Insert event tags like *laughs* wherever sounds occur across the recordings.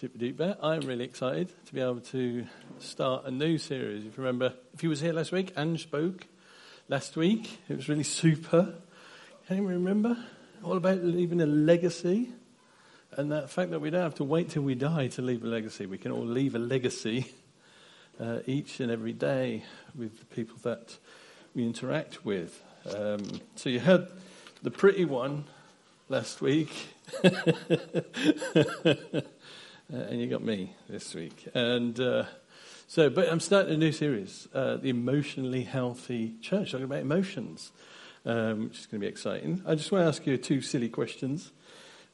super duper. I'm really excited to be able to start a new series. If you remember, if you was here last week, Ange spoke last week. It was really super. Can you remember? All about leaving a legacy. And that fact that we don't have to wait till we die to leave a legacy. We can all leave a legacy uh, each and every day with the people that we interact with. Um, so you heard the pretty one last week. *laughs* Uh, and you got me this week. And uh, so, but I'm starting a new series, uh, the Emotionally Healthy Church, talking about emotions, um, which is going to be exciting. I just want to ask you two silly questions.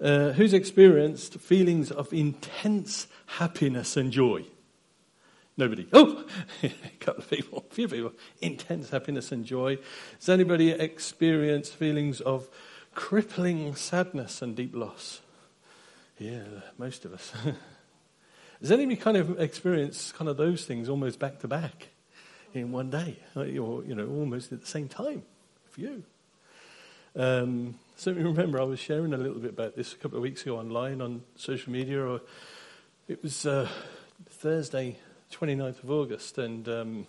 Uh, who's experienced feelings of intense happiness and joy? Nobody. Oh, *laughs* a couple of people, a few people. Intense happiness and joy. Has anybody experienced feelings of crippling sadness and deep loss? Yeah, most of us. *laughs* Has anybody kind of experienced kind of those things almost back to back in one day, or you know, almost at the same time for you? Um, so *laughs* remember, I was sharing a little bit about this a couple of weeks ago online on social media, or it was uh, Thursday, 29th of August, and um,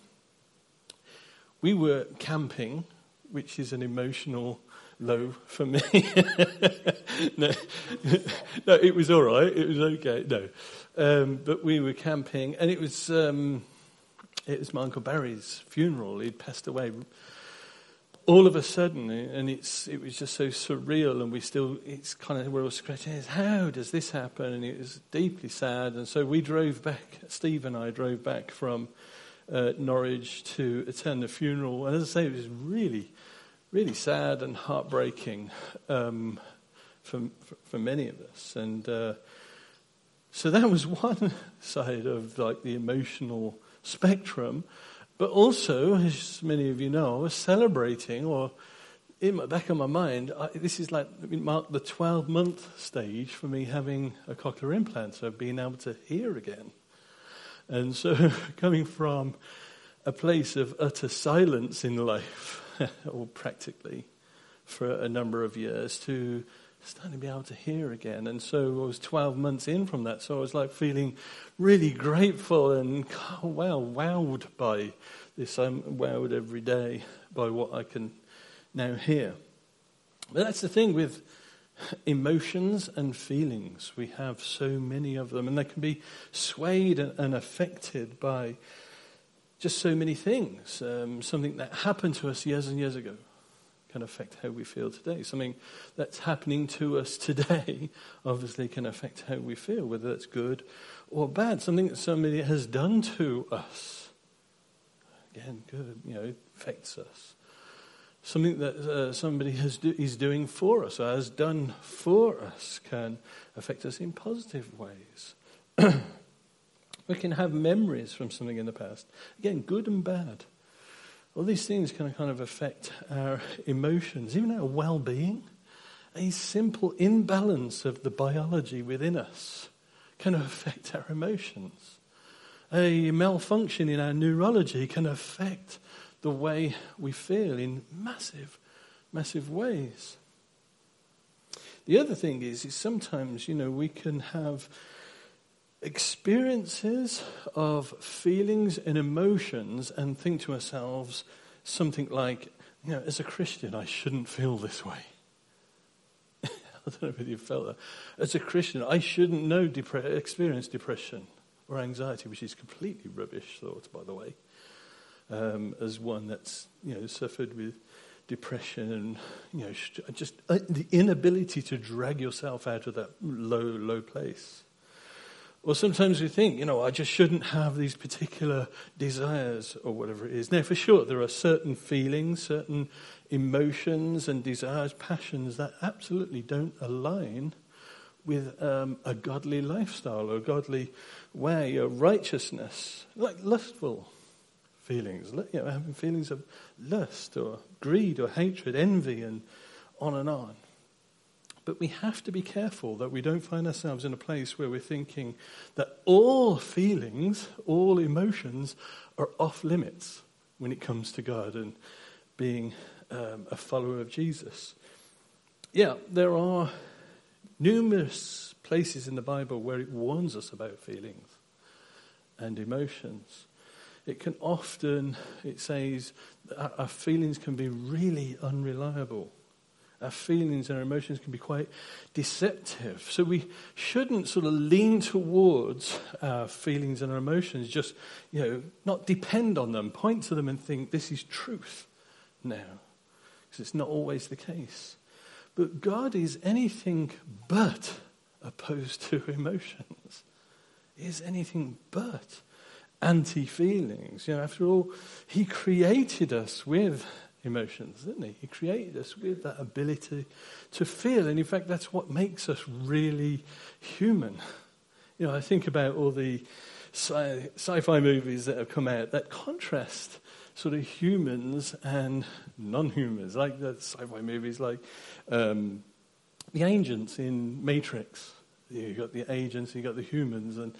we were camping, which is an emotional low for me. *laughs* no, no, it was all right. It was okay. No, um, but we were camping, and it was um, it was my uncle Barry's funeral. He'd passed away. All of a sudden, and it's it was just so surreal, and we still it's kind of we're all scratching heads. How does this happen? And it was deeply sad. And so we drove back. Steve and I drove back from uh, Norwich to attend the funeral. And as I say, it was really really sad and heartbreaking um, for, for many of us. And uh, so that was *laughs* one side of like the emotional spectrum. But also, as many of you know, I was celebrating, or in the back of my mind, I, this is like marked the 12 month stage for me having a cochlear implant, so being able to hear again. And so, *laughs* coming from a place of utter silence in life, *laughs* or practically, for a number of years to starting to be able to hear again. And so I was 12 months in from that, so I was like feeling really grateful and oh, wow, wowed by this. I'm wowed every day by what I can now hear. But that's the thing with emotions and feelings. We have so many of them, and they can be swayed and affected by just so many things. Um, something that happened to us years and years ago can affect how we feel today. Something that's happening to us today *laughs* obviously can affect how we feel, whether that's good or bad. Something that somebody has done to us, again, good, you know, affects us. Something that uh, somebody has do, is doing for us or has done for us can affect us in positive ways. *clears throat* We can have memories from something in the past. Again, good and bad. All these things can kind of affect our emotions, even our well being. A simple imbalance of the biology within us can affect our emotions. A malfunction in our neurology can affect the way we feel in massive, massive ways. The other thing is, is sometimes, you know, we can have experiences of feelings and emotions and think to ourselves something like, you know, as a Christian, I shouldn't feel this way. *laughs* I don't know if you felt that. As a Christian, I shouldn't know depre- experience depression or anxiety, which is completely rubbish thought, by the way. Um, as one that's you know suffered with depression and you know just uh, the inability to drag yourself out of that low low place. Or sometimes we think, you know, I just shouldn't have these particular desires or whatever it is. Now, for sure, there are certain feelings, certain emotions and desires, passions that absolutely don't align with um, a godly lifestyle or a godly way of righteousness, like lustful feelings, you know, having feelings of lust or greed or hatred, envy, and on and on. But we have to be careful that we don't find ourselves in a place where we're thinking that all feelings, all emotions are off limits when it comes to God and being um, a follower of Jesus. Yeah, there are numerous places in the Bible where it warns us about feelings and emotions. It can often, it says, our feelings can be really unreliable. Our feelings and our emotions can be quite deceptive. So we shouldn't sort of lean towards our feelings and our emotions, just, you know, not depend on them, point to them and think this is truth now. Because it's not always the case. But God is anything but opposed to *laughs* emotions. He is anything but anti feelings. You know, after all, He created us with emotions, didn't he? He created us with that ability to feel. And in fact, that's what makes us really human. You know, I think about all the sci fi movies that have come out that contrast sort of humans and non humans, like the sci fi movies like um, the agents in Matrix. You've got the agents, you've got the humans. And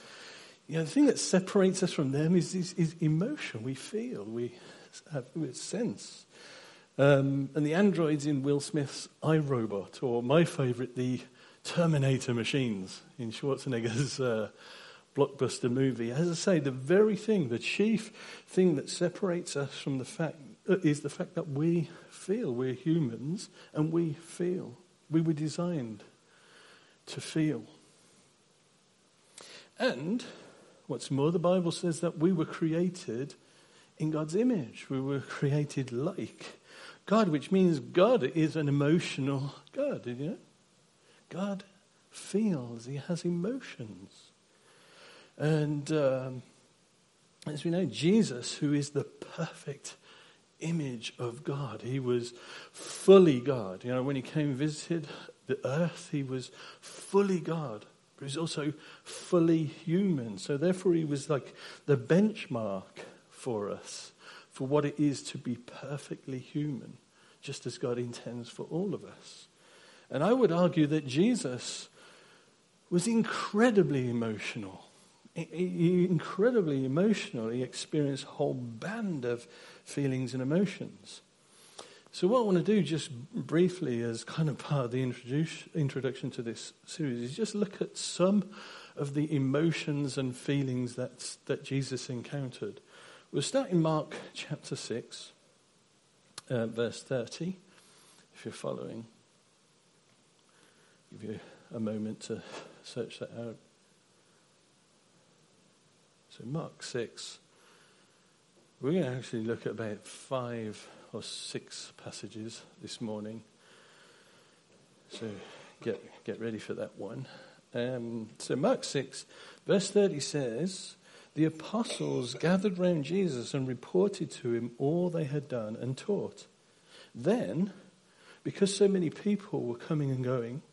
you know, the thing that separates us from them is, is, is emotion. We feel, we have we sense. Um, and the androids in Will Smith's I, Robot, or my favourite, the Terminator machines in Schwarzenegger's uh, blockbuster movie. As I say, the very thing, the chief thing that separates us from the fact uh, is the fact that we feel. We're humans and we feel. We were designed to feel. And what's more, the Bible says that we were created in God's image. We were created like God, which means God is an emotional God, you know? God feels, He has emotions. And um, as we know, Jesus, who is the perfect image of God, He was fully God. You know, when He came and visited the earth, He was fully God. But he was also fully human. So therefore, he was like the benchmark for us for what it is to be perfectly human, just as God intends for all of us. And I would argue that Jesus was incredibly emotional. Incredibly emotional. He experienced a whole band of feelings and emotions. So, what I want to do, just briefly, as kind of part of the introduction to this series, is just look at some of the emotions and feelings that, that Jesus encountered. We'll start in Mark chapter 6, uh, verse 30, if you're following. Give you a moment to search that out. So, Mark 6, we're going to actually look at about five or six passages this morning. So, get, get ready for that one. Um, so, Mark 6, verse 30 says, the apostles gathered round Jesus and reported to him all they had done and taught. Then, because so many people were coming and going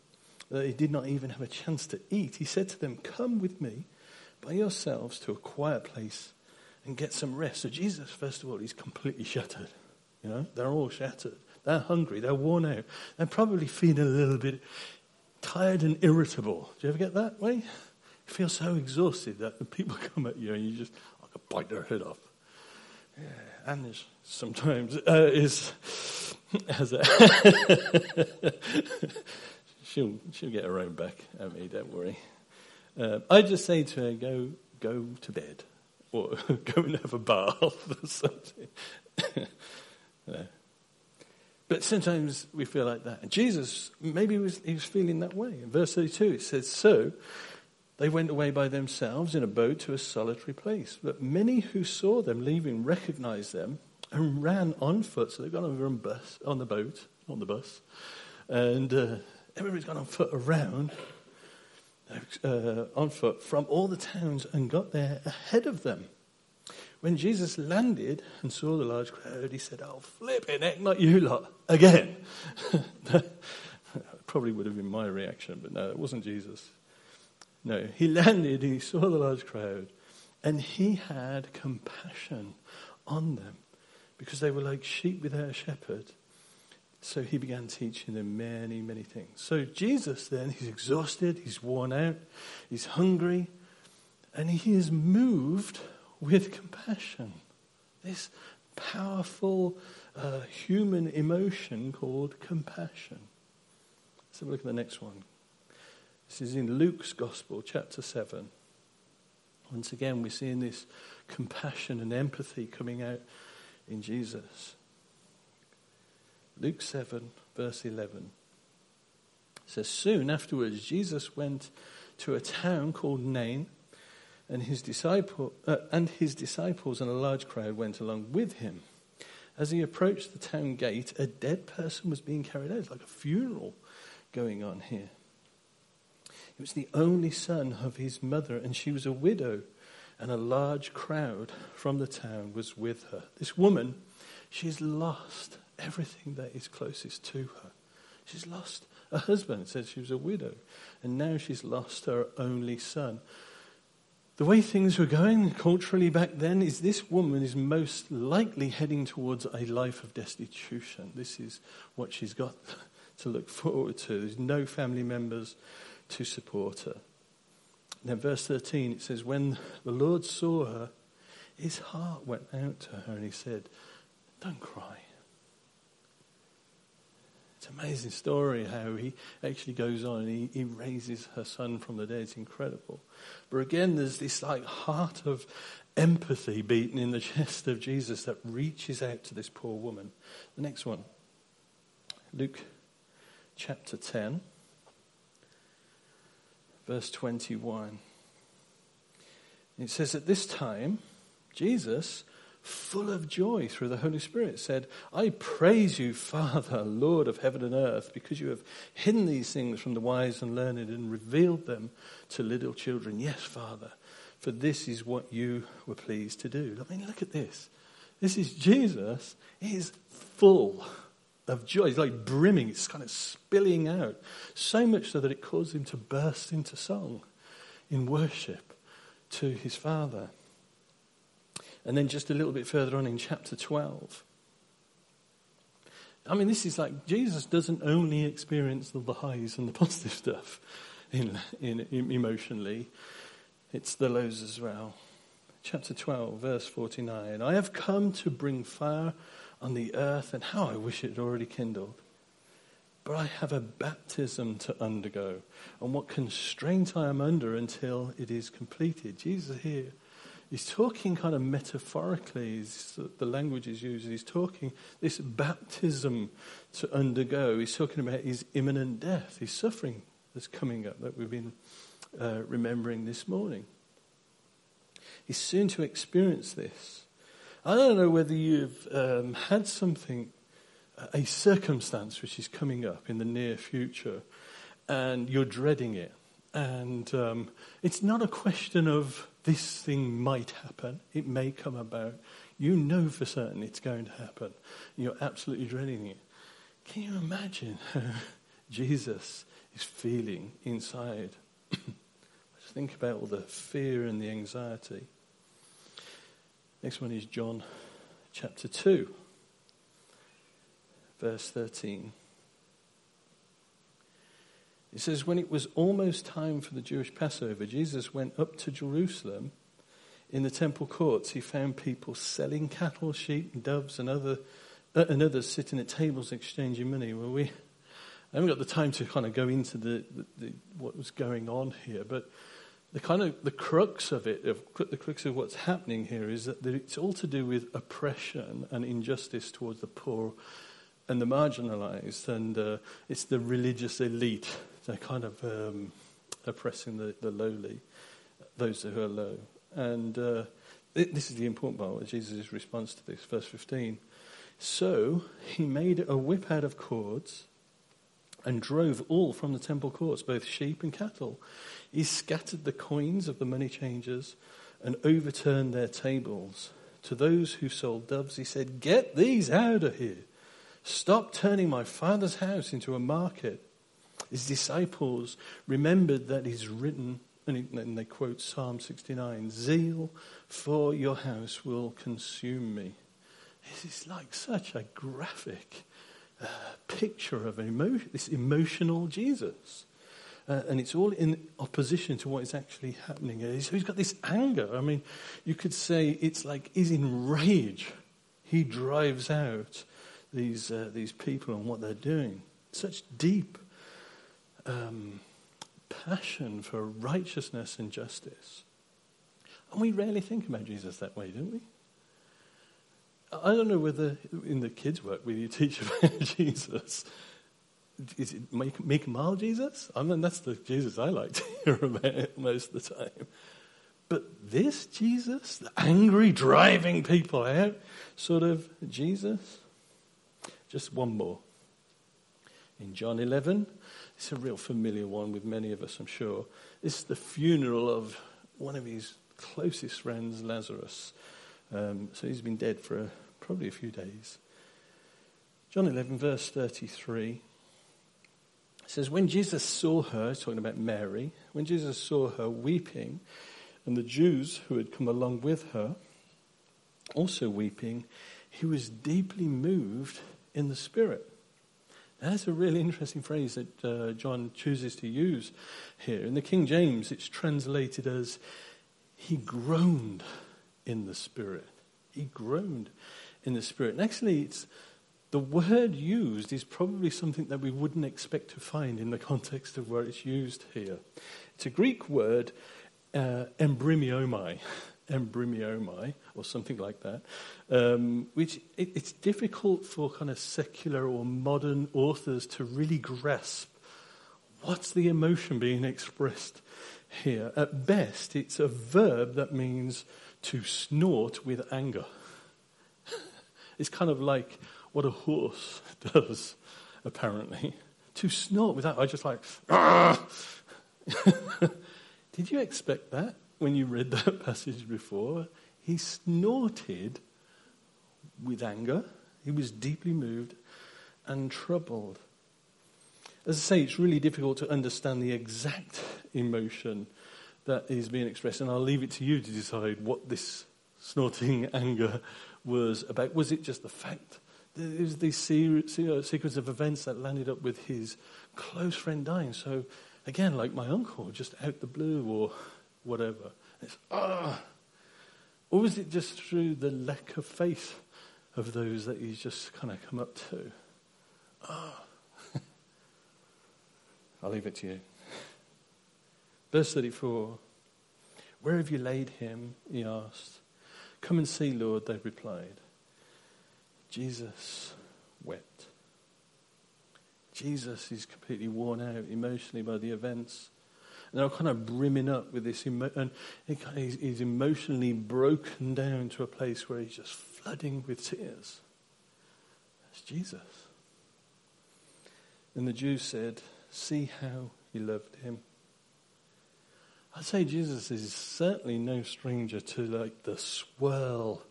that he did not even have a chance to eat, he said to them, Come with me by yourselves to a quiet place and get some rest. So, Jesus, first of all, he's completely shattered. You know, they're all shattered. They're hungry. They're worn out. They're probably feeling a little bit tired and irritable. Do you ever get that way? You feel so exhausted that the people *laughs* come at you and you just I could bite their head off. Yeah, and sometimes uh, is *laughs* as a *laughs* she'll she'll get her own back at me. Don't worry. Uh, I just say to her, go go to bed or go and have a bath or something. But sometimes we feel like that. And Jesus, maybe he was, he was feeling that way. In verse 32, it says, So they went away by themselves in a boat to a solitary place. But many who saw them leaving recognized them and ran on foot. So they've over on, bus, on the boat, on the bus. And uh, everybody's gone on foot around, uh, on foot from all the towns and got there ahead of them. When Jesus landed and saw the large crowd, he said, Oh, flipping heck, not you lot, again. *laughs* Probably would have been my reaction, but no, it wasn't Jesus. No, he landed, he saw the large crowd, and he had compassion on them because they were like sheep without a shepherd. So he began teaching them many, many things. So Jesus then, he's exhausted, he's worn out, he's hungry, and he is moved with compassion. This powerful uh, human emotion called compassion. Let's have a look at the next one. This is in Luke's Gospel, chapter 7. Once again, we're seeing this compassion and empathy coming out in Jesus. Luke 7, verse 11 says, Soon afterwards, Jesus went to a town called Nain, and his, disciple, uh, and his disciples and a large crowd went along with him. As he approached the town gate, a dead person was being carried out. It's like a funeral going on here. He was the only son of his mother, and she was a widow, and a large crowd from the town was with her. This woman, she's lost everything that is closest to her. She's lost a husband. It says she was a widow, and now she's lost her only son. The way things were going culturally back then is this woman is most likely heading towards a life of destitution. This is what she's got *laughs* to look forward to. There's no family members to support her. Then, verse 13, it says, When the Lord saw her, his heart went out to her and he said, Don't cry. It's an amazing story how he actually goes on and he, he raises her son from the dead. It's incredible. But again, there's this like heart of empathy beating in the *laughs* chest of Jesus that reaches out to this poor woman. The next one, Luke chapter 10, verse 21. It says, At this time, Jesus full of joy through the Holy Spirit, said, I praise you, Father, Lord of heaven and earth, because you have hidden these things from the wise and learned and revealed them to little children. Yes, Father, for this is what you were pleased to do. I mean, look at this. This is Jesus. He is full of joy. He's like brimming, it's kind of spilling out. So much so that it caused him to burst into song in worship to his Father. And then just a little bit further on in chapter 12. I mean, this is like Jesus doesn't only experience the highs and the positive stuff in, in, emotionally, it's the lows as well. Chapter 12, verse 49. I have come to bring fire on the earth, and how I wish it had already kindled. But I have a baptism to undergo, and what constraint I am under until it is completed. Jesus here he's talking kind of metaphorically, the language is used. He's talking this baptism to undergo. He's talking about his imminent death, his suffering that's coming up that we've been uh, remembering this morning. He's soon to experience this. I don't know whether you've um, had something, a circumstance which is coming up in the near future, and you're dreading it. And um, it's not a question of this thing might happen, it may come about. You know for certain it's going to happen. You're absolutely dreading it. Can you imagine how *laughs* Jesus is feeling inside? *clears throat* Just think about all the fear and the anxiety. Next one is John chapter 2, verse 13. It says, When it was almost time for the Jewish Passover, Jesus went up to Jerusalem. In the temple courts, he found people selling cattle, sheep, and doves, and, other, uh, and others sitting at tables exchanging money. Well, we I haven't got the time to kind of go into the, the, the, what was going on here, but the kind of the crux of it, of, the crux of what's happening here, is that it's all to do with oppression and injustice towards the poor and the marginalized, and uh, it's the religious elite. They're kind of um, oppressing the, the lowly, those who are low. And uh, this is the important part, of Jesus' response to this, verse 15. So he made a whip out of cords and drove all from the temple courts, both sheep and cattle. He scattered the coins of the money changers and overturned their tables. To those who sold doves, he said, Get these out of here. Stop turning my father's house into a market. His disciples remembered that he's written, and they quote Psalm 69 Zeal for your house will consume me. This is like such a graphic picture of emotion, this emotional Jesus. Uh, and it's all in opposition to what is actually happening. So he's got this anger. I mean, you could say it's like he's in rage. He drives out these, uh, these people and what they're doing. Such deep um, passion for righteousness and justice. And we rarely think about Jesus that way, don't we? I don't know whether in the kids' work, whether you teach *laughs* about Jesus, is it make, make mild Jesus? I mean, that's the Jesus I like to *laughs* hear about most of the time. But this Jesus, the angry, driving people out sort of Jesus, just one more. In John 11, it's a real familiar one with many of us, I'm sure. It's the funeral of one of his closest friends, Lazarus. Um, so he's been dead for a, probably a few days. John 11, verse 33. Says, When Jesus saw her, talking about Mary, when Jesus saw her weeping, and the Jews who had come along with her also weeping, he was deeply moved in the Spirit. Now, that's a really interesting phrase that uh, John chooses to use here. In the King James, it's translated as he groaned in the Spirit. He groaned in the Spirit. And actually, it's the word used is probably something that we wouldn't expect to find in the *laughs* context of where it's used here. It's a Greek word, uh, embryomai, *laughs* embryomai, or something like that, um, which it, it's difficult for kind of secular or modern authors to really grasp what's the emotion being *laughs* expressed here. At best, it's a verb that means to snort with anger. it's kind of like what a horse *laughs* does, apparently. To snort with without, I just like, ah! *laughs* Did you expect that when you read that *laughs* passage before? He snorted with anger. He was deeply moved and troubled. As I say, it's really difficult to understand the exact emotion that is being expressed, and I'll leave it to you to decide what this snorting *laughs* anger was about. Was it just the fact that there was this sequence of events that landed up with his close friend dying. So, again, like my uncle, just out the blue or whatever. It's, ah. Or was it just through the lack of faith of those that he's just kind of come up to? Ah. *laughs* I'll leave it to you. Verse 34 Where have you laid him? He asked. Come and see, Lord, they replied. Jesus wept. Jesus is completely worn out emotionally by the events. And they're kind of brimming up with this, emo- and he's emotionally broken down to a place where he's just flooding with tears. That's Jesus. And the Jews said, See how he loved him. I'd say Jesus is certainly no stranger to like the swirl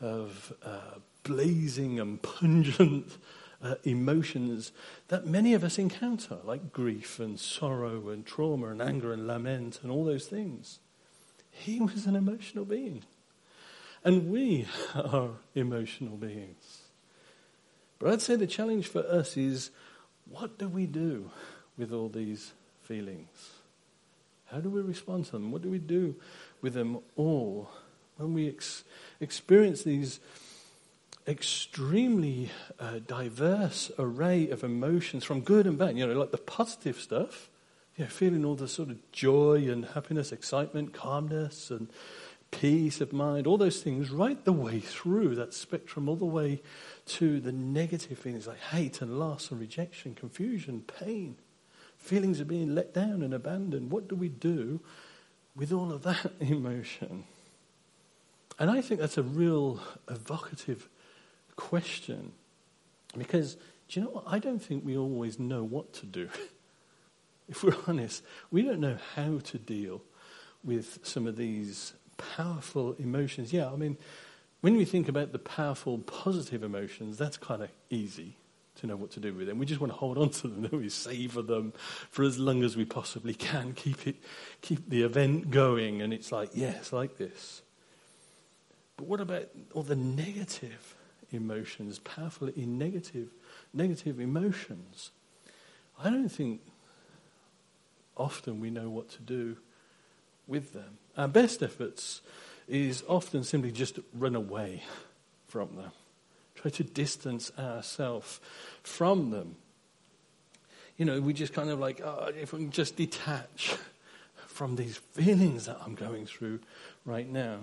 of uh, blazing and pungent uh, emotions that many of us encounter, like grief and sorrow and trauma and anger and lament and all those things. He was an emotional being. And we *laughs* are emotional beings. But I'd say the challenge for us is what do we do with all these feelings? How do we respond to them? What do we do with them all when we ex- experience these extremely uh, diverse array of emotions from good and bad. You know, like the positive stuff, you know, feeling all the sort of joy and happiness, excitement, calmness, and peace of mind, all those things, right the way through that spectrum, all the way to the negative feelings like hate and loss and rejection, confusion, pain, feelings of being let down and abandoned. What do we do with all of that *laughs* emotion? And I think that's a real evocative question. Because, do you know what? I don't think we always know what to do. *laughs* if we're honest, we don't know how to deal with some of these powerful emotions. Yeah, I mean, when we think about the powerful positive emotions, that's kind of easy to know what to do with them. We just want to hold on to them, we savor them for as long as we possibly can, keep it, keep the event going, and it's like, yes, like this. But what about all the negative emotions, powerful in negative, negative emotions. I don't think often we know what to do with them. Our best efforts is often simply just run away from them, try to distance ourselves from them. you know, we just kind of like, oh, if we can just detach *laughs* from these feelings that I'm going through right now.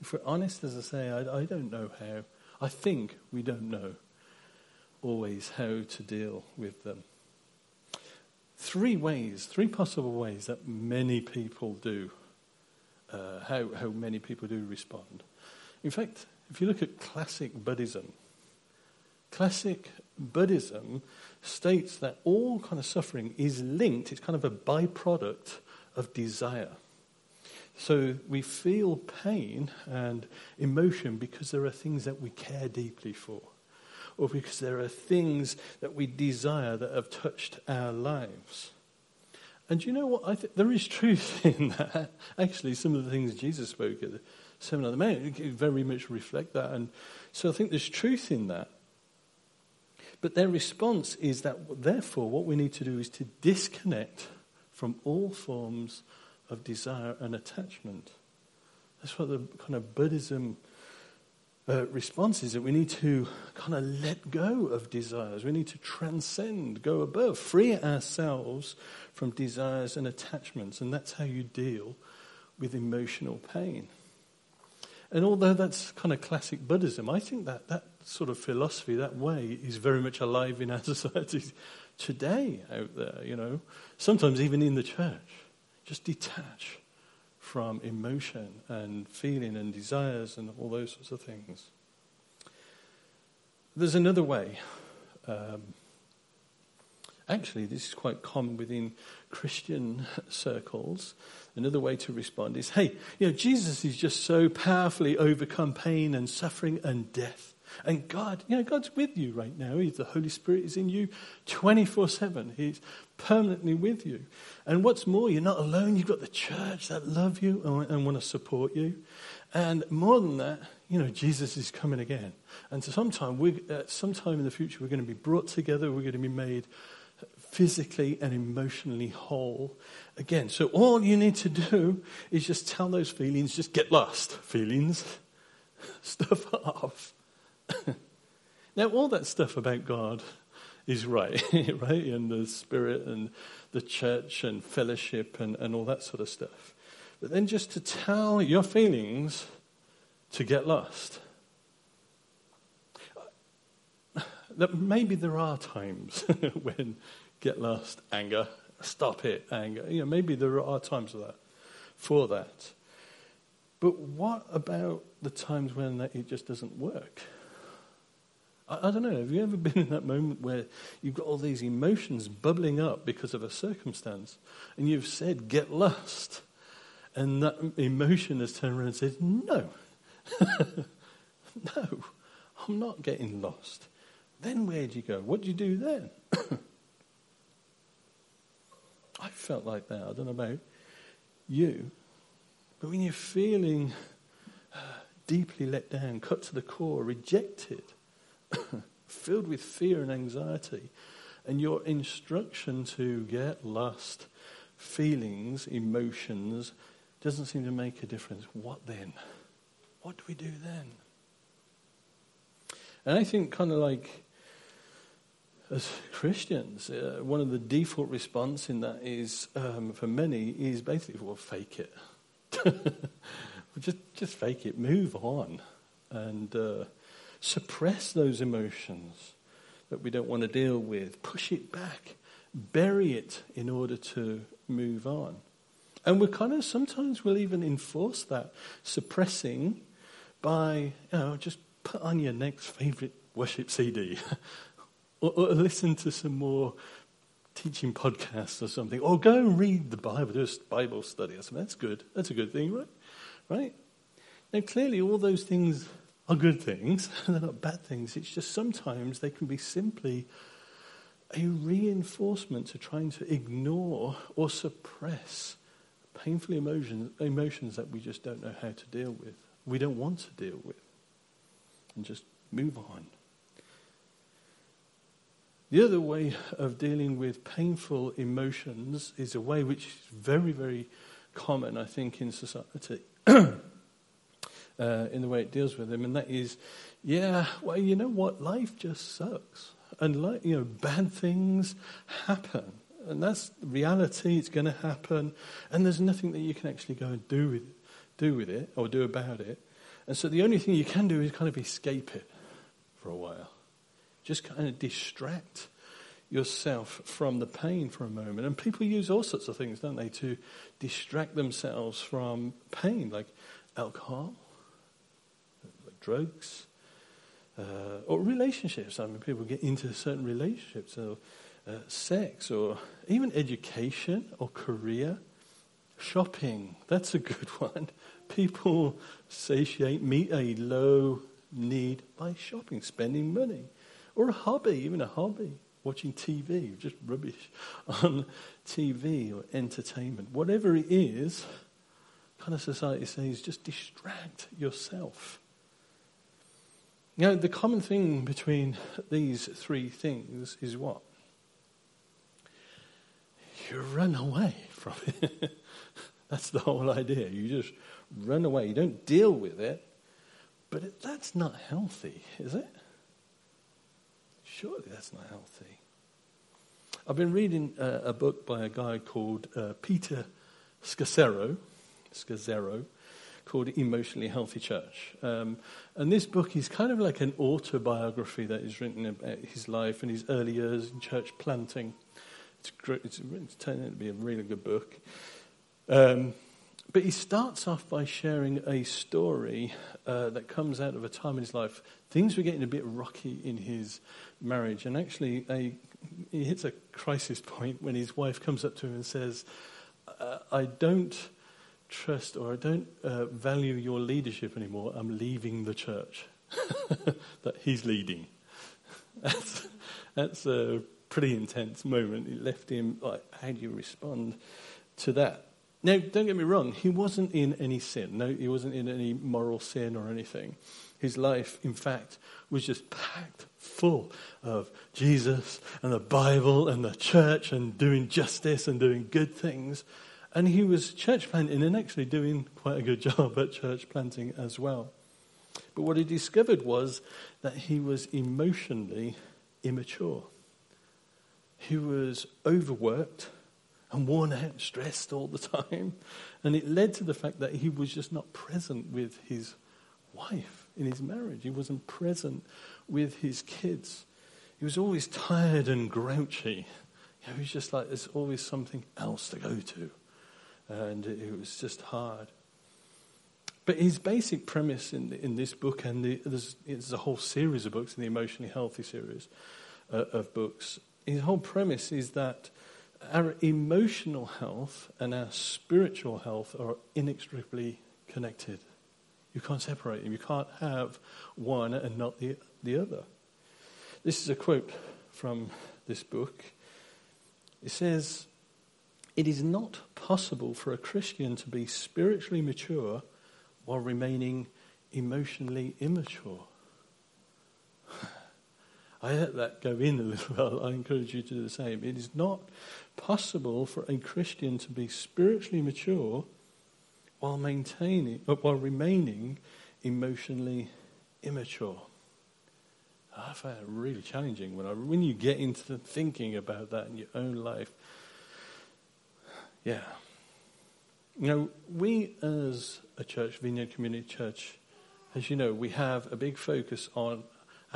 If we're honest, as I say, I, I don't know how. I think we don't know always how to deal with them. Three ways, three possible ways that many people do, uh, how, how many people do respond. In fact, if you look at classic Buddhism, classic Buddhism states that all kind of suffering is linked, it's kind of a byproduct of desire. So we feel pain and emotion because there are things that we care deeply for, or because there are things that we desire that have touched our lives. And you know what? I think there is truth *laughs* in that. Actually, some of the things Jesus spoke the Sermon on the Mount very much reflect that. And so I think there's truth in that. But their response is that, therefore, what we need to do is to disconnect from all forms of desire and attachment. That's what the kind of Buddhism uh, response is that we need to kind of let go of desires. We need to transcend, go above, free ourselves from desires and attachments. And that's how you deal with emotional pain. And although that's kind of classic Buddhism, I think that that sort of philosophy, that way, is very much alive in our *laughs* society today out there, you know. Sometimes even in the church. Just detach from emotion and feeling and desires and all those sorts of things. There's another way. Um, actually, this is quite common within Christian *laughs* circles. Another way to respond is hey, you know, Jesus is just so powerfully overcome pain and suffering and death. And God, you know, God's with you right now. the Holy Spirit is in you 24 7. He's permanently with you. And what's more, you're not alone. You've got the church that love you and, and want to support you. And more than that, you know, Jesus is coming again. And so sometime, we, uh, sometime in the future, we're going to be brought together. We're going to be made physically and emotionally whole again. So all you need to do is just tell those feelings, just get lost, feelings, *laughs* stuff off. *laughs* now, all that stuff about God is right, *laughs* right? And the Spirit and the church and fellowship and, and all that sort of stuff. But then just to tell your feelings to get lost. *sighs* That maybe there are times when get lost, anger, stop it, anger. You know, maybe there are times for that. For that. But what about the times when that, it just doesn't work? I, I don't know. Have you ever been in that moment where you've got all these emotions bubbling up because of a circumstance, and you've said, "Get lost," and that emotion has turned around and said, "No, *laughs* no, I'm not getting lost." Then where do you go? What do you do then? *coughs* I felt like that. I don't know about you. But when you're feeling uh, deeply let down, cut to the core, rejected, *coughs* filled with fear and anxiety, and your instruction to get lost, feelings, emotions, doesn't seem to make a difference, what then? What do we do then? And I think, kind of like as Christians, uh, one of the default response in that is, um, for many, is basically, well, fake it. *laughs* just, just fake it. Move on, and uh, suppress those emotions that we don't want to deal with. Push it back, bury it in order to move on. And we're kind of sometimes we'll even enforce that suppressing by, you know, just put on your next favorite worship CD *laughs* or, or listen to some more teaching podcasts or something, or go and read the Bible, a Bible study or something. That's good. That's a good thing, right? Right? Now, clearly, all those things are good things. *laughs* They're not bad things. It's just sometimes they can be simply a reinforcement to trying to ignore or suppress painful emotions, emotions that we just don't know how to deal with. We don't want to deal with. And just move on. The other way of dealing with painful emotions is a way which is very, very common, I think, in society, *clears throat* uh, in the way it deals with them, and that is, yeah, well, you know what? Life just sucks. And, like, you know, bad things happen. And that's reality. It's going to happen. And there's nothing that you can actually go and do with, do with it or do about it. And so the only thing you can do is kind of escape it for a while. Just kind of distract yourself from the pain for a moment. And people use all sorts of things, don't they, to distract themselves from pain, like alcohol, like drugs, uh, or relationships. I mean, people get into certain relationships, or uh, sex, or even education or career. Shopping, that's a good *laughs* one. People satiate, meet a low need by shopping, spending money or a hobby, even a hobby, watching TV, just rubbish *laughs* on TV or entertainment. Whatever it is, kind of society says just distract yourself. Now, the common thing between these three things is what? You run away from it. *laughs* that's the whole idea. You just run away. You don't deal with it. But that's not healthy, is it? Surely that's not healthy. I've been reading uh, a book by a guy called uh, Peter Scazzero, Scazzero, called Emotionally Healthy Church. Um, and this book is kind of like an autobiography that is written about his life and his early years in church planting. It's, great, it's, it's turned out to be a really good book. Um, but he starts off by sharing a story uh, that comes out of a time in his life. Things were getting a bit rocky in his marriage, and actually, a, he hits a crisis point when his wife comes up to him and says, "I don't trust or I don't uh, value your leadership anymore. I'm leaving the church *laughs* that he's leading." *laughs* that's, that's a pretty intense moment. It left him like, how do you respond to that? Now, don't get me wrong, he wasn't in any sin. No, he wasn't in any moral sin or anything. His life, in fact, was just packed full of Jesus and the Bible and the church and doing justice and doing good things. And he was church planting and actually doing quite a good *laughs* job at church planting as well. But what he discovered was that he was emotionally immature. He was overworked and worn out, and stressed all the *laughs* time. And it led to the fact that he was just not present with his wife in his marriage. He wasn't present with his kids. He was always tired and grouchy. You know, he was just like, there's always something else to go to. And it was just hard. But his basic premise in, in this book, and the, there's, there's, a whole series of books in the Emotionally Healthy series uh, of books, his whole premise is that our emotional health and our spiritual health are inextricably connected. You can't separate them. You can't have one and not the, the other. This is a quote from this book. It says, It is not possible for a Christian to be spiritually mature while remaining emotionally immature. I let that go in a little *laughs* while. I encourage you to do the same. It is not possible for a Christian to be spiritually mature while maintaining, while remaining emotionally immature. Ah, I find it really challenging when I, when you get into thinking about that in your own life. Yeah. You know, we as a church, Vineyard Community Church, as you know, we have a big focus on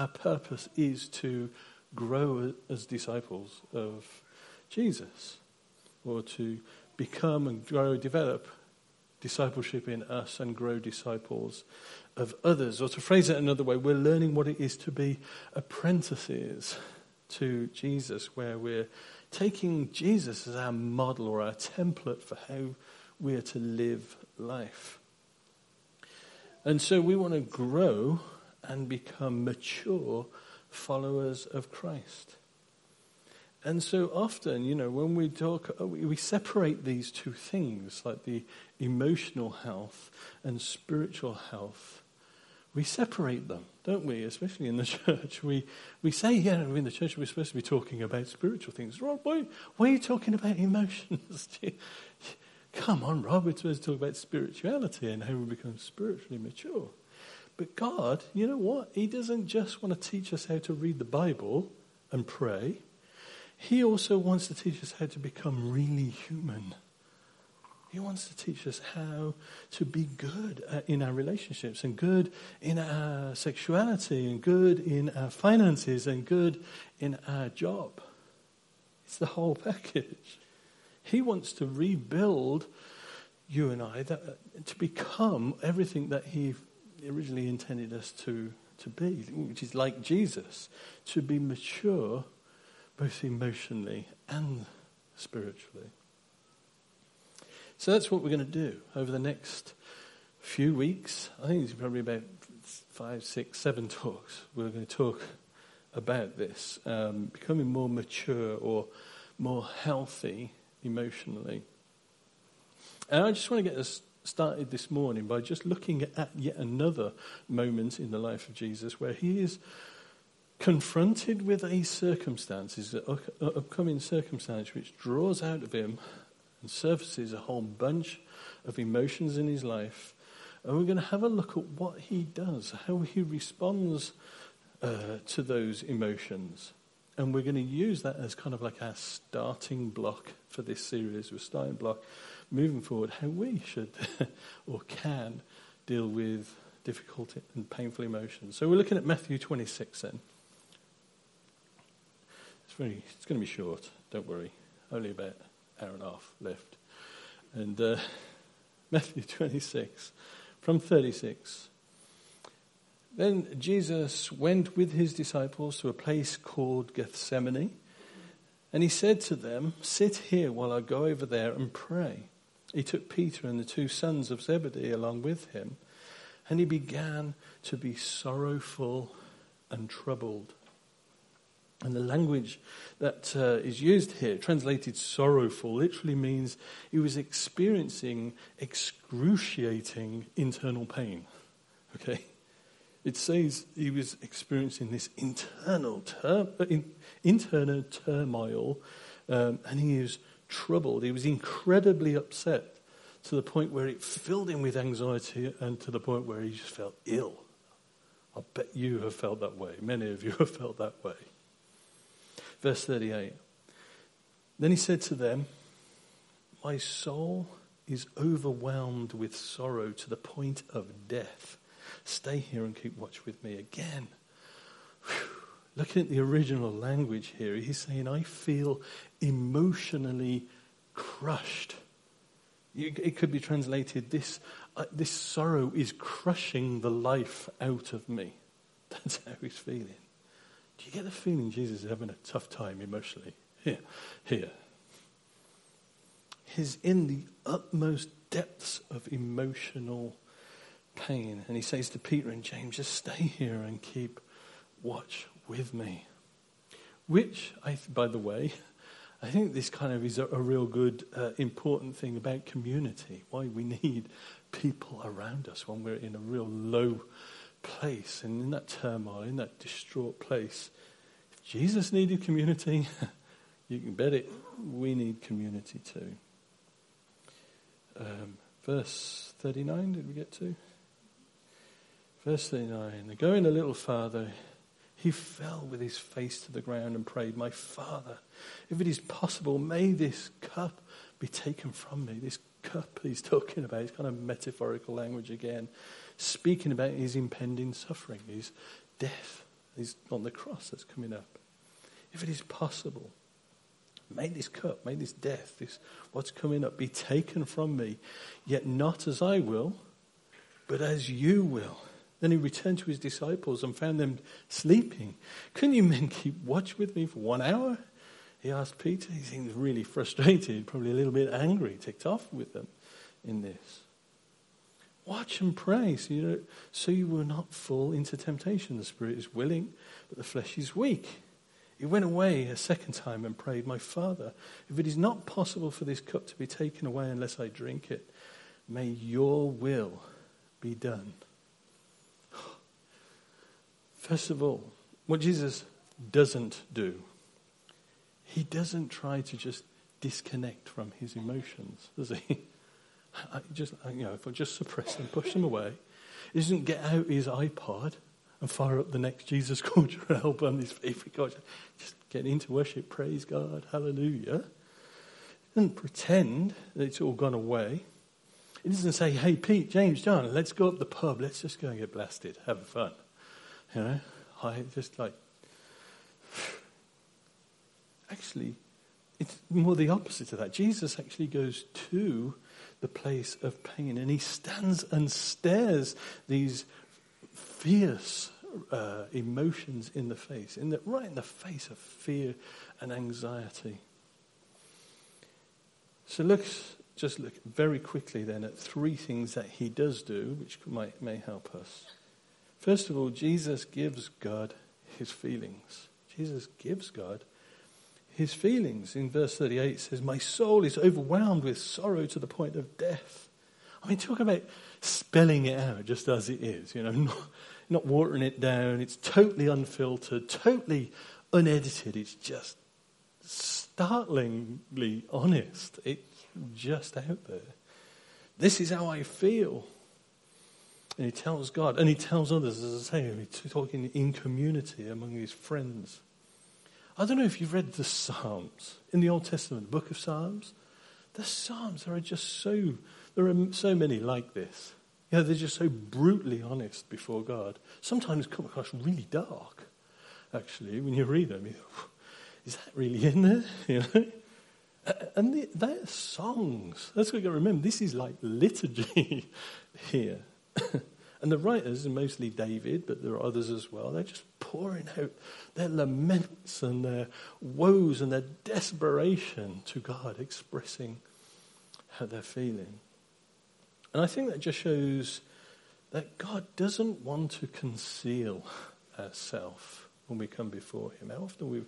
our purpose is to grow as disciples of Jesus, or to become and grow, develop discipleship in us and grow disciples of others. Or to phrase it another way, we're learning what it is to be apprentices to Jesus, where we're taking Jesus as our model or our template for how we're to live life. And so we want to grow and become mature followers of Christ. And so often, you know, when we talk, uh, we separate these two things, like the emotional health and spiritual health. We separate them, don't we? Especially in the *laughs* church. We, we say, yeah, in the church we're supposed to be talking about spiritual things. Rob, why, why are you talking about *laughs* emotions? Come on, Rob, we're supposed to talk about spirituality and how we become spiritually mature. But God, you know what? He doesn't just want to teach us how to read the Bible and pray, he also wants to teach us how to become really human. He wants to teach us how to be good in our relationships and good in our sexuality and good in our finances and good in our job. It's the whole *laughs* package. He wants to rebuild you and I that, to become everything that He originally intended us to, to be, which is like Jesus, to be mature both emotionally and spiritually. So that's what we're going to do over the next few weeks. I think it's probably about five, six, seven talks. We're going to talk about this, um, becoming more mature or more healthy emotionally. And I just want to get us started this morning by just looking at yet another moment in the life of Jesus where he is confronted with a circumstance, an upcoming circumstance which draws out of him and surfaces a whole bunch of emotions in his life. And we're going to have a look at what he does, how he responds uh, to those emotions. And we're going to use that as kind of like our starting block for this series. We're starting block moving forward how we should *laughs* or can deal with difficult and painful emotions. So we're looking at Matthew 26 then. It's, very, it's going to be short, don't worry. Only about an hour and a half left. And uh, *laughs* Matthew 26, from 36. Then Jesus went with his disciples to a place called Gethsemane, and he said to them, Sit here while I go over there and pray. He took Peter and the two sons of Zebedee along with him, and he began to be sorrowful and troubled. And the language that uh, is used here, translated sorrowful, literally means he was experiencing excruciating internal pain. Okay? It says he was experiencing this internal, ter- uh, in, internal turmoil, um, and he was troubled. He was incredibly upset to the point where it filled him with anxiety and to the point where he just felt ill. I bet you have felt that way. Many of you *laughs* have felt that way. Verse 38. Then he said to them, My soul is overwhelmed with sorrow to the point of death. Stay here and keep watch with me again. Whew. Looking at the original language here, he's saying, I feel emotionally crushed. It could be translated, this, uh, this sorrow is crushing the life out of me. *laughs* That's how he's feeling. Do you get the feeling Jesus is having a tough time emotionally? Here, here. He's in the utmost depths of emotional pain. And he says to Peter and James, just stay here and keep watch with me. Which, I, by the way, *laughs* I think this kind of is a, a real good, uh, important thing about community. Why we need *laughs* people around us when we're in a real low place and in that turmoil, in that distraught place. If Jesus needed community, *laughs* you can bet it, we need community too. Um, verse 39, did we get to? Verse 39. Going a little farther, he fell with his face to the ground and prayed, My Father, if it is possible, may this cup be taken from me. This cup he's talking about is kind of metaphorical language again speaking about his impending suffering, his death. He's on the cross that's coming up. If it is possible, may this cup, may this death, this what's coming up be taken from me, yet not as I will, but as you will. Then he returned to his disciples and found them sleeping. Couldn't you men keep watch with me for one hour? He asked Peter. He seemed really frustrated, probably a little bit angry, ticked off with them in this. Watch and pray so you, know, so you will not fall into temptation. The spirit is willing, but the flesh is weak. He went away a second time and prayed, My Father, if it is not possible for this cup to be taken away unless I drink it, may your will be done. First of all, what Jesus doesn't do, he doesn't try to just disconnect from his emotions, does he? *laughs* I just, you know, if I just suppress them, push them away, he doesn't get out his iPod and fire up the next Jesus culture *laughs* album, his favorite culture. Just get into worship, praise God, hallelujah. Doesn't pretend that it's all gone away. He doesn't say, hey, Pete, James, John, let's go up the pub, let's just go and get blasted, have fun. You know, I just like. Actually, it's more the opposite of that. Jesus actually goes to the place of pain and he stands and stares these fierce uh, emotions in the face, in the, right in the face of fear and anxiety. So let's just look very quickly then at three things that he does do, which might, may help us. First of all, Jesus gives God his feelings. Jesus gives God his feelings. In verse 38 says, My soul is overwhelmed with sorrow to the point of death. I mean, talk about spelling it out just as it is, you know, *laughs* not, not watering it down. It's totally unfiltered, totally unedited. It's just startlingly honest. It's just out there. This is how I feel. And he tells God, and he tells others, as I say, he's talking in community among his friends. I don't know if you've read the Psalms in the Old Testament, the book of Psalms. The Psalms, are just so, there are so many like this. You know, they're just so brutally honest before God. Sometimes come across really dark, actually, when you read them. You is that really in there? *laughs* You know? And the, they're songs. That's what you've got to remember. This is like liturgy *laughs* here. *coughs* and the writers are mostly David, but there are others as well. They're just pouring out their laments and their woes and their desperation to God, expressing how they're feeling. And I think that just shows that God doesn't want to conceal ourselves when we come before Him. How often we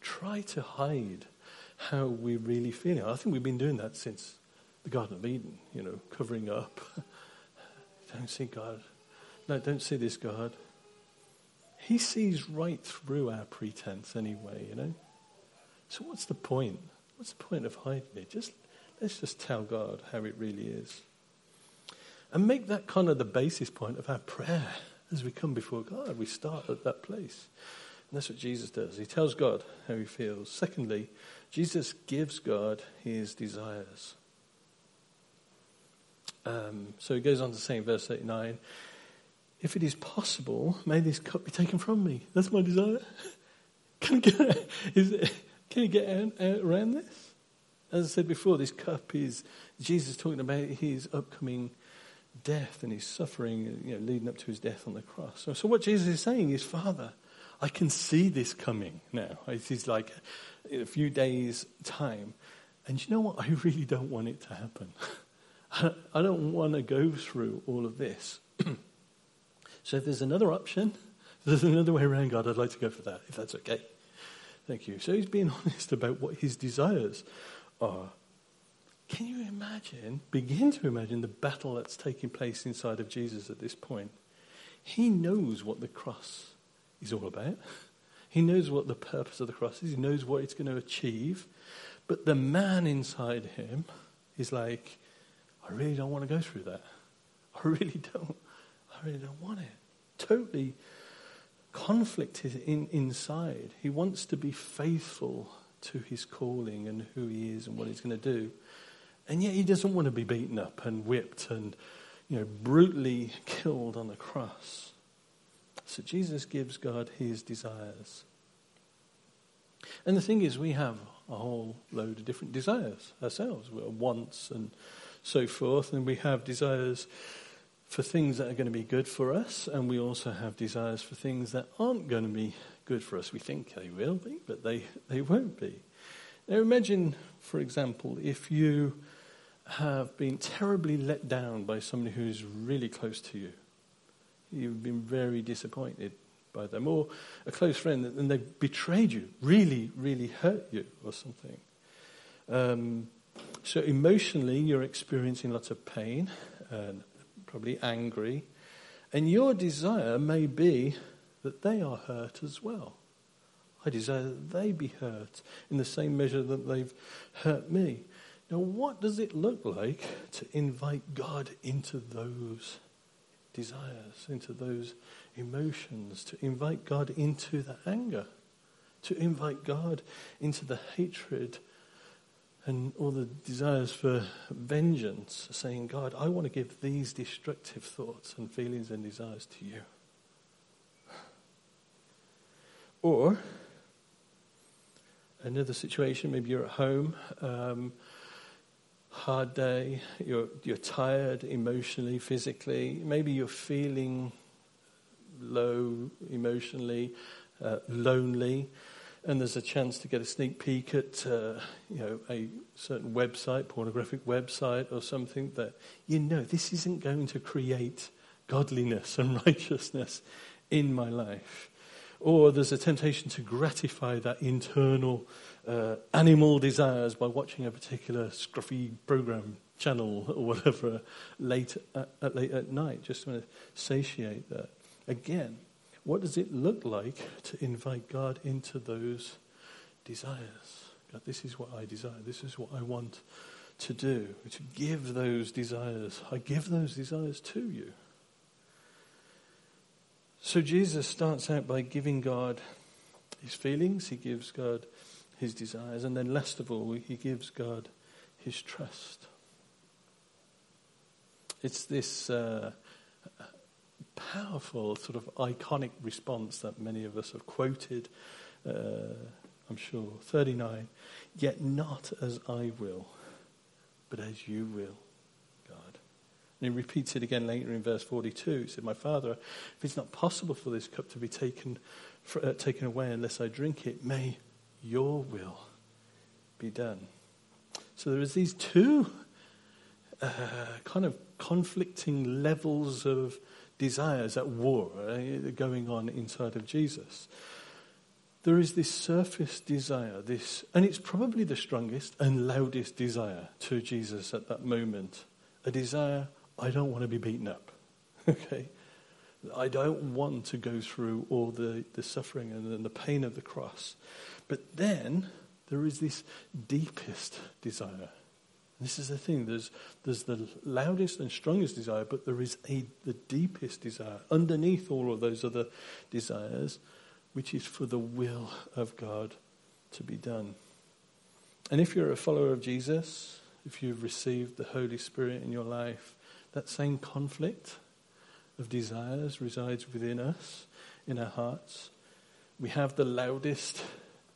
try to hide how we're really feeling. I think we've been doing that since the Garden of Eden, you know, covering up. *laughs* don't see God. No, don't see this God. He sees right through our pretense anyway, you know. So what's the point? What's the point of hiding it? Just let's just tell God how it really is. And make that kind of the basis point of our prayer as we come before God. We start at that place. And that's what Jesus does. He tells God how he feels. Secondly, Jesus gives God his desires. Um, so he goes on to say in verse 89 If it is possible, may this cup be taken from me. That's my desire. *laughs* Can I get, is, can you get around this? As I said before, this cup is Jesus talking about his upcoming death and his suffering, you know, leading up to his death on the cross. So, so what Jesus is saying is, Father, I can see this coming now. It is like in a few days' time. And you know what? I really don't want it to happen. *laughs* I don't want to go through all of this. *clears throat* so if there's another option, if there's another way around God, I'd like to go for that, if that's okay. Thank you. So he's being *laughs* honest about what his desires are. Can you imagine, begin to imagine the battle that's taking place inside of Jesus at this point? He knows what the cross is all about. He knows what the purpose of the cross is, he knows what it's going to achieve. But the man inside him is like, I really don't want to go through that. I really don't. I really don't want it. Totally conflicted in, inside. He wants to be faithful to his calling and who he is and what he's going to do. And yet he doesn't want to be beaten up and whipped and you know, brutally *laughs* killed on the cross. So Jesus gives God his desires. And the thing is, we have a whole load of different desires ourselves. We're wants and so forth, and we have desires for things that are going to be good for us, and we also have desires for things that aren't going to be good for us. We think they will be, but they, they won't be. Now, imagine, for example, if you have been terribly let down by somebody who's really close to you you've been very disappointed by them, or a close friend and they've betrayed you, really, really hurt you, or something. Um, so emotionally, you're experiencing lots of pain and probably angry, and your desire may be that they are hurt as well. I desire that they be hurt in the same measure that they've hurt me. Now, what does it look like to invite God into those desires, into those emotions, to invite God into the anger, to invite God into the hatred and all the desires for vengeance, saying, God, I want to give these destructive thoughts and feelings and desires to you. Or another situation, maybe you're at home, um, hard day, you're, you're tired emotionally, physically, maybe you're feeling low emotionally, uh, lonely, and there's a chance to get a sneak peek at uh, you know a certain website, pornographic website or something that you know this isn't going to create godliness and *laughs* righteousness in my life. Or there's a temptation to gratify that internal uh, animal desires by watching a particular scruffy program channel or whatever *laughs* late at, at, late at night, just to satiate that. Again, what does it look like to invite God into those desires? God, this is what I desire. This is what I want to do. To give those desires. I give those desires to you. So Jesus starts out by giving God his feelings, he gives God his desires, and then last of all, he gives God his trust. It's this uh, powerful, sort of iconic response that many of us have quoted, uh, I'm sure. 39. Yet not as I will, but as you will. God. And he repeats it again later in verse 42. He said, My Father, if it's not possible for this cup to be taken, uh, taken away unless I drink it, may your will be done. So there is these two uh, kind of conflicting levels of desires at war uh, going on inside of Jesus. There is this surface desire, this, and it's probably the strongest and loudest desire to Jesus at that moment. A desire I don't want to be beaten up. *laughs* okay? I don't want to go through all the, the suffering and, and the pain of the cross. But then there is this deepest desire. This is the thing. There's, there's the loudest and strongest desire, but there is a, the deepest desire underneath all of those other desires, which is for the will of God to be done. And if you're a follower of Jesus, if you've received the Holy Spirit in your life, that same conflict of desires resides within us, in our hearts. We have the loudest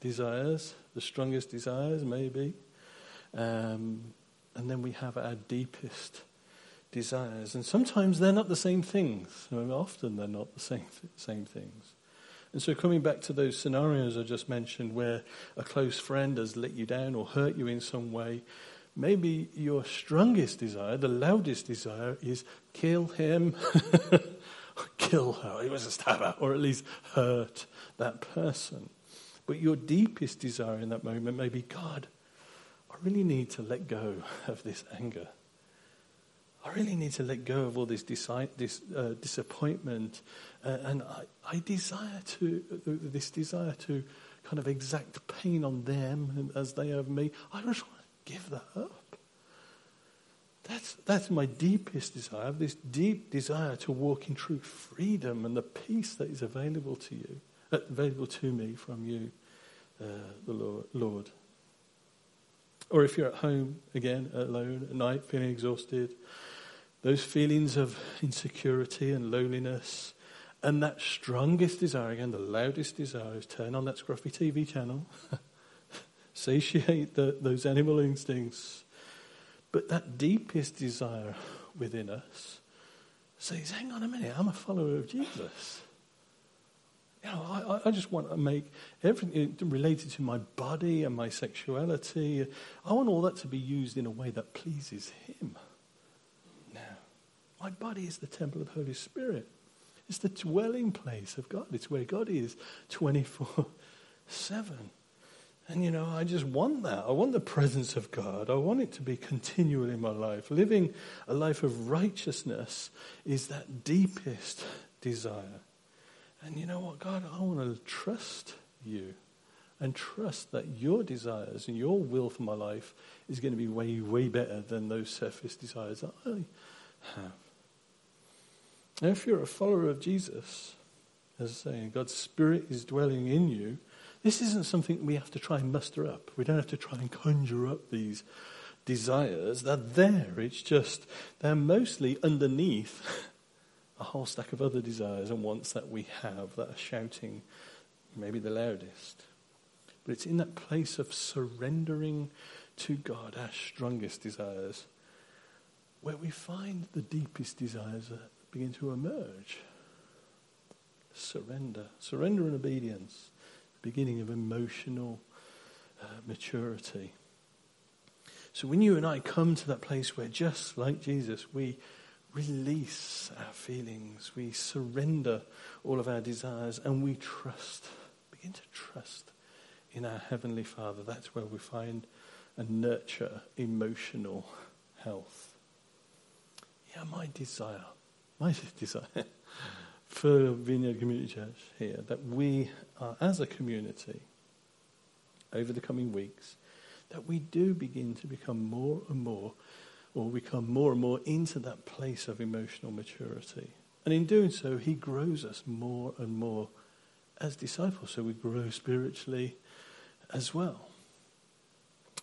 desires, the strongest desires, maybe. Um, and then we have our deepest desires. And sometimes they're not the same things. I mean, often they're not the same, same things. And so, coming back to those scenarios I just mentioned where a close friend has let you down or hurt you in some way, maybe your strongest desire, the loudest desire, is kill him, *laughs* kill her. He was a stabber, or at least hurt that person. But your deepest desire in that moment may be God, really need to let go of this anger. I really need to let go of all this, this uh, disappointment. Uh, and I, I, desire to, uh, this desire to kind of exact pain on them as they have me. I just want to give that up. That's, that's my deepest desire. This deep desire to walk in true freedom and the peace that is available to you, uh, available to me from you, uh, the Lord. Or if you're at home again, alone at night, feeling exhausted, those feelings of insecurity and loneliness, and that strongest desire, again, the loudest desire, is turn on that scruffy TV channel. *laughs* satiate the, those animal instincts. But that deepest desire within us says, hang on a minute, I'm a follower of Jesus. You know, I, I just want to make everything related to my body and my sexuality, I want all that to be used in a way that pleases Him. Now, my body is the temple of the Holy Spirit. It's the dwelling place of God. It's where God is 24 7. And you know, I just want that. I want the presence of God. I want it to be continual in my life. Living a life of righteousness is that deepest desire. And you know what, God, I want to trust you and trust that your desires and your will for my life is going to be way, way better than those surface desires that I have. And if you're a follower of Jesus, as I say, God's Spirit is dwelling in you, this isn't something we have to try and muster up. We don't have to try and conjure up these desires. They're there. It's just they're mostly underneath *laughs* a whole stack of other desires and wants that we have that are shouting maybe the loudest. But it's in that place of surrendering to God our strongest desires where we find the deepest desires begin to emerge. Surrender. Surrender and obedience. The Beginning of emotional uh, maturity. So when you and I come to that place where, just like Jesus, we release our feelings, we surrender all of our desires, and we trust, begin to trust in our Heavenly Father, that's where we find and nurture emotional health. Yeah, my desire, my *laughs* desire for Vineyard Community Church here, that we are, as a community, over the coming weeks, that we do begin to become more and more, or we come more and more into that place of emotional maturity. And in doing so, He grows us more and more as disciples. So we grow spiritually as well.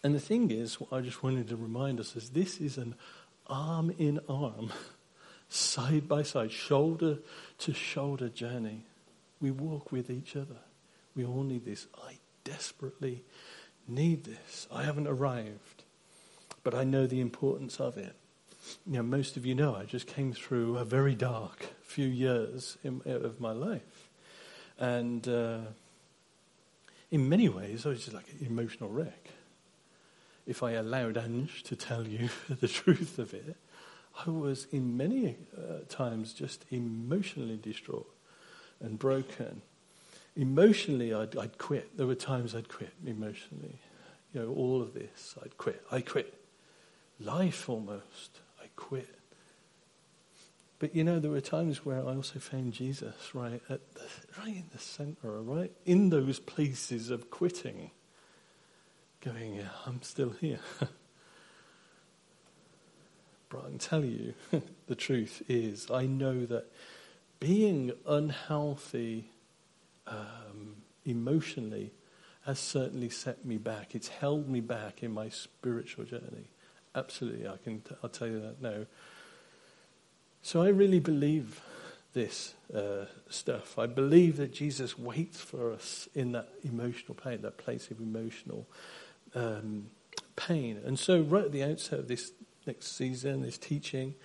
And the thing is, what I just wanted to remind us is this is an arm in arm, side by side, shoulder to shoulder journey. We walk with each other. We all need this. I desperately need this. I haven't arrived, but I know the importance of it. You know, most of you know I just came through a very dark few years in, of my life. And uh, in many ways, I was just like an emotional wreck. If I allowed Ange to tell you *laughs* the truth of it, I was in many uh, times just emotionally distraught and broken emotionally, I'd, I'd quit. There were times I'd quit emotionally. You know, all of this, I'd quit. I quit. Life almost, I quit. But you know, there were times where I also found Jesus right at the, right in the center, right in those places of quitting, going, yeah, I'm still here. *laughs* but I can tell you, *laughs* the truth is, I know that being unhealthy um, emotionally has certainly set me back. It's held me back in my spiritual journey. Absolutely, I can. T- I'll tell you that now. So I really believe this uh, stuff. I believe that Jesus waits for us in that emotional pain, that place of emotional um, pain. And so, right at the outset of this next season, this teaching,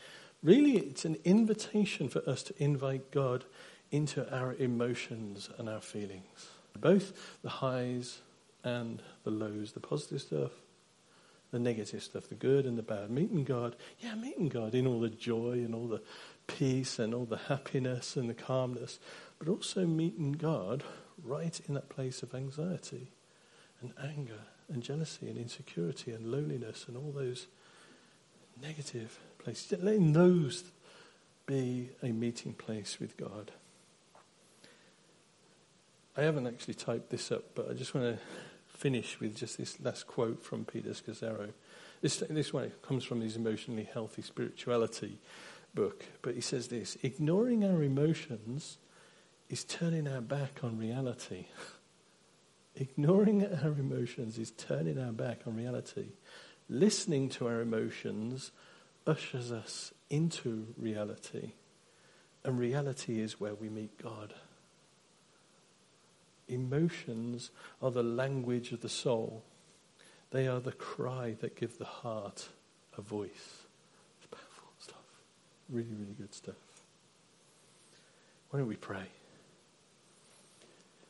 really, it's an invitation for us to invite God into our emotions and our feelings, both the highs and the lows, the positive stuff, the negative stuff, the good and the bad. Meeting God, yeah, meeting God in all the joy and all the peace and all the happiness and the calmness, but also meeting God right in that place of anxiety and anger and jealousy and insecurity and loneliness and all those negative places. Letting those be a meeting place with God. I haven't actually typed this up, but I just want to finish with just this last quote from Peter Scazzero. This, this one comes from his Emotionally Healthy Spirituality book, but he says this Ignoring our emotions is turning our back on reality. *laughs* Ignoring our emotions is turning our back on reality. Listening to our emotions ushers us into reality. And reality is where we meet God. Emotions are the language of the soul. They are the cry that give the heart a voice. It's powerful stuff. Really, really good stuff. Why don't we pray?